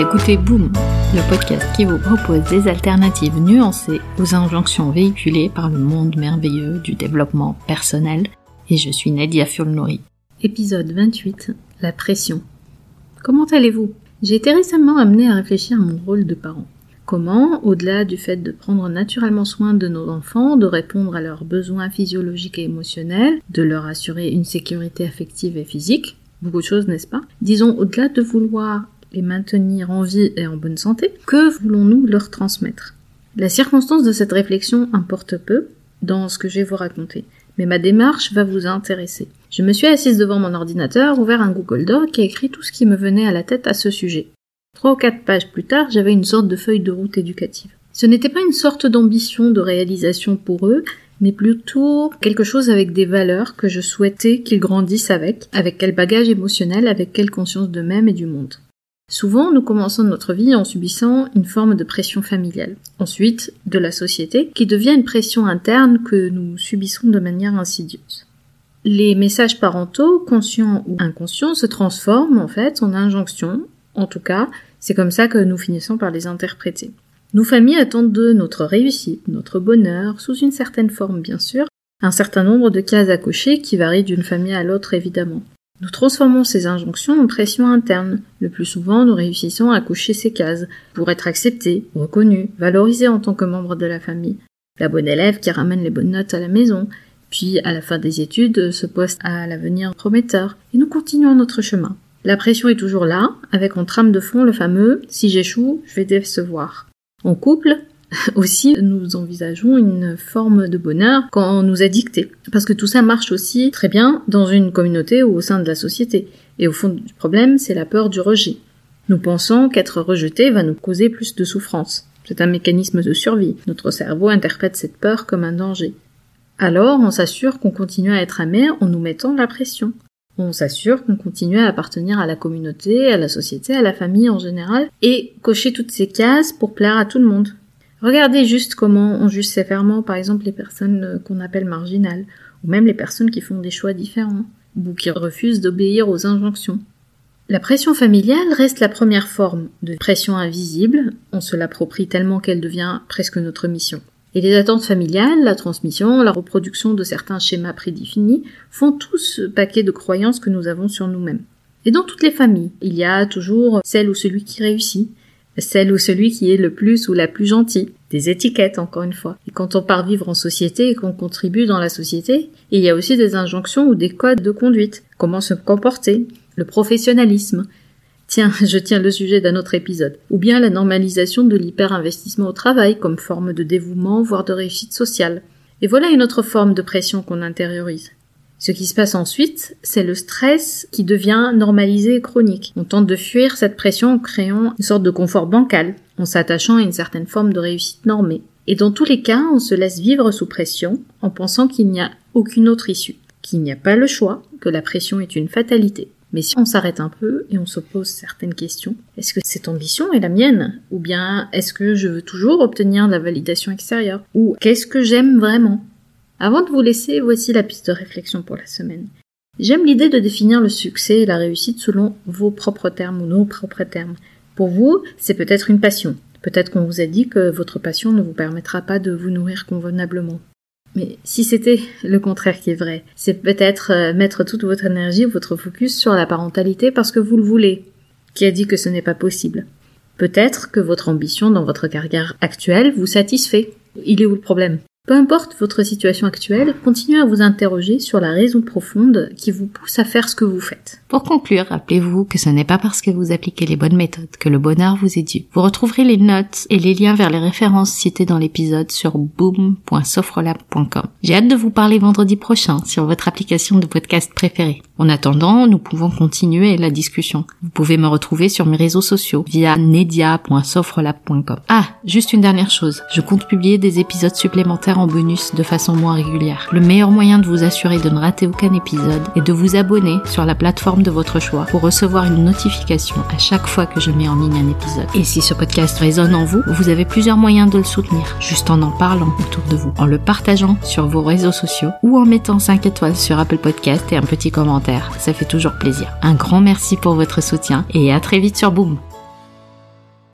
écoutez Boom, le podcast qui vous propose des alternatives nuancées aux injonctions véhiculées par le monde merveilleux du développement personnel. Et je suis Nadia Fulnori. Épisode 28, la pression. Comment allez-vous? J'ai été récemment amenée à réfléchir à mon rôle de parent. Comment, au-delà du fait de prendre naturellement soin de nos enfants, de répondre à leurs besoins physiologiques et émotionnels, de leur assurer une sécurité affective et physique, beaucoup de choses, n'est-ce pas? Disons, au-delà de vouloir les maintenir en vie et en bonne santé, que voulons-nous leur transmettre? La circonstance de cette réflexion importe peu dans ce que je vais vous raconter, mais ma démarche va vous intéresser. Je me suis assise devant mon ordinateur, ouvert un Google Doc et écrit tout ce qui me venait à la tête à ce sujet. Trois ou quatre pages plus tard, j'avais une sorte de feuille de route éducative. Ce n'était pas une sorte d'ambition de réalisation pour eux, mais plutôt quelque chose avec des valeurs que je souhaitais qu'ils grandissent avec, avec quel bagage émotionnel, avec quelle conscience d'eux-mêmes et du monde. Souvent, nous commençons notre vie en subissant une forme de pression familiale, ensuite de la société, qui devient une pression interne que nous subissons de manière insidieuse. Les messages parentaux, conscients ou inconscients, se transforment en fait en injonctions, en tout cas, c'est comme ça que nous finissons par les interpréter. Nos familles attendent de notre réussite, notre bonheur, sous une certaine forme bien sûr, un certain nombre de cases à cocher qui varient d'une famille à l'autre évidemment. Nous transformons ces injonctions en pression interne. Le plus souvent, nous réussissons à coucher ces cases pour être acceptés, reconnus, valorisés en tant que membre de la famille. La bonne élève qui ramène les bonnes notes à la maison, puis à la fin des études se poste à l'avenir prometteur, et nous continuons notre chemin. La pression est toujours là, avec en trame de fond le fameux si j'échoue, je vais décevoir. En couple, aussi, nous envisageons une forme de bonheur quand on nous a dicté. Parce que tout ça marche aussi très bien dans une communauté ou au sein de la société. Et au fond du problème, c'est la peur du rejet. Nous pensons qu'être rejeté va nous causer plus de souffrance. C'est un mécanisme de survie. Notre cerveau interprète cette peur comme un danger. Alors, on s'assure qu'on continue à être aimé en nous mettant la pression. On s'assure qu'on continue à appartenir à la communauté, à la société, à la famille en général, et cocher toutes ces cases pour plaire à tout le monde. Regardez juste comment on juge sévèrement, par exemple, les personnes euh, qu'on appelle marginales, ou même les personnes qui font des choix différents, ou qui refusent d'obéir aux injonctions. La pression familiale reste la première forme de pression invisible, on se l'approprie tellement qu'elle devient presque notre mission. Et les attentes familiales, la transmission, la reproduction de certains schémas prédéfinis font tout ce paquet de croyances que nous avons sur nous-mêmes. Et dans toutes les familles, il y a toujours celle ou celui qui réussit, celle ou celui qui est le plus ou la plus gentille. Des étiquettes, encore une fois. Et quand on part vivre en société et qu'on contribue dans la société, il y a aussi des injonctions ou des codes de conduite. Comment se comporter, le professionnalisme. Tiens, je tiens le sujet d'un autre épisode. Ou bien la normalisation de l'hyper-investissement au travail comme forme de dévouement, voire de réussite sociale. Et voilà une autre forme de pression qu'on intériorise. Ce qui se passe ensuite, c'est le stress qui devient normalisé et chronique. On tente de fuir cette pression en créant une sorte de confort bancal, en s'attachant à une certaine forme de réussite normée. Et dans tous les cas, on se laisse vivre sous pression en pensant qu'il n'y a aucune autre issue, qu'il n'y a pas le choix, que la pression est une fatalité. Mais si on s'arrête un peu et on se pose certaines questions, est-ce que cette ambition est la mienne? Ou bien est-ce que je veux toujours obtenir la validation extérieure? Ou qu'est-ce que j'aime vraiment? Avant de vous laisser, voici la piste de réflexion pour la semaine. J'aime l'idée de définir le succès et la réussite selon vos propres termes ou nos propres termes. Pour vous, c'est peut-être une passion. Peut-être qu'on vous a dit que votre passion ne vous permettra pas de vous nourrir convenablement. Mais si c'était le contraire qui est vrai, c'est peut-être euh, mettre toute votre énergie, votre focus sur la parentalité parce que vous le voulez. Qui a dit que ce n'est pas possible? Peut-être que votre ambition dans votre carrière actuelle vous satisfait. Il est où le problème? Peu importe votre situation actuelle, continuez à vous interroger sur la raison profonde qui vous pousse à faire ce que vous faites. Pour conclure, rappelez-vous que ce n'est pas parce que vous appliquez les bonnes méthodes que le bonheur vous est dû. Vous retrouverez les notes et les liens vers les références citées dans l'épisode sur boom.sofrolab.com. J'ai hâte de vous parler vendredi prochain sur votre application de podcast préférée. En attendant, nous pouvons continuer la discussion. Vous pouvez me retrouver sur mes réseaux sociaux via nedia.sofrolab.com. Ah, juste une dernière chose. Je compte publier des épisodes supplémentaires bonus de façon moins régulière. Le meilleur moyen de vous assurer de ne rater aucun épisode est de vous abonner sur la plateforme de votre choix pour recevoir une notification à chaque fois que je mets en ligne un épisode. Et si ce podcast résonne en vous, vous avez plusieurs moyens de le soutenir, juste en en parlant autour de vous, en le partageant sur vos réseaux sociaux ou en mettant 5 étoiles sur Apple Podcast et un petit commentaire. Ça fait toujours plaisir. Un grand merci pour votre soutien et à très vite sur Boom.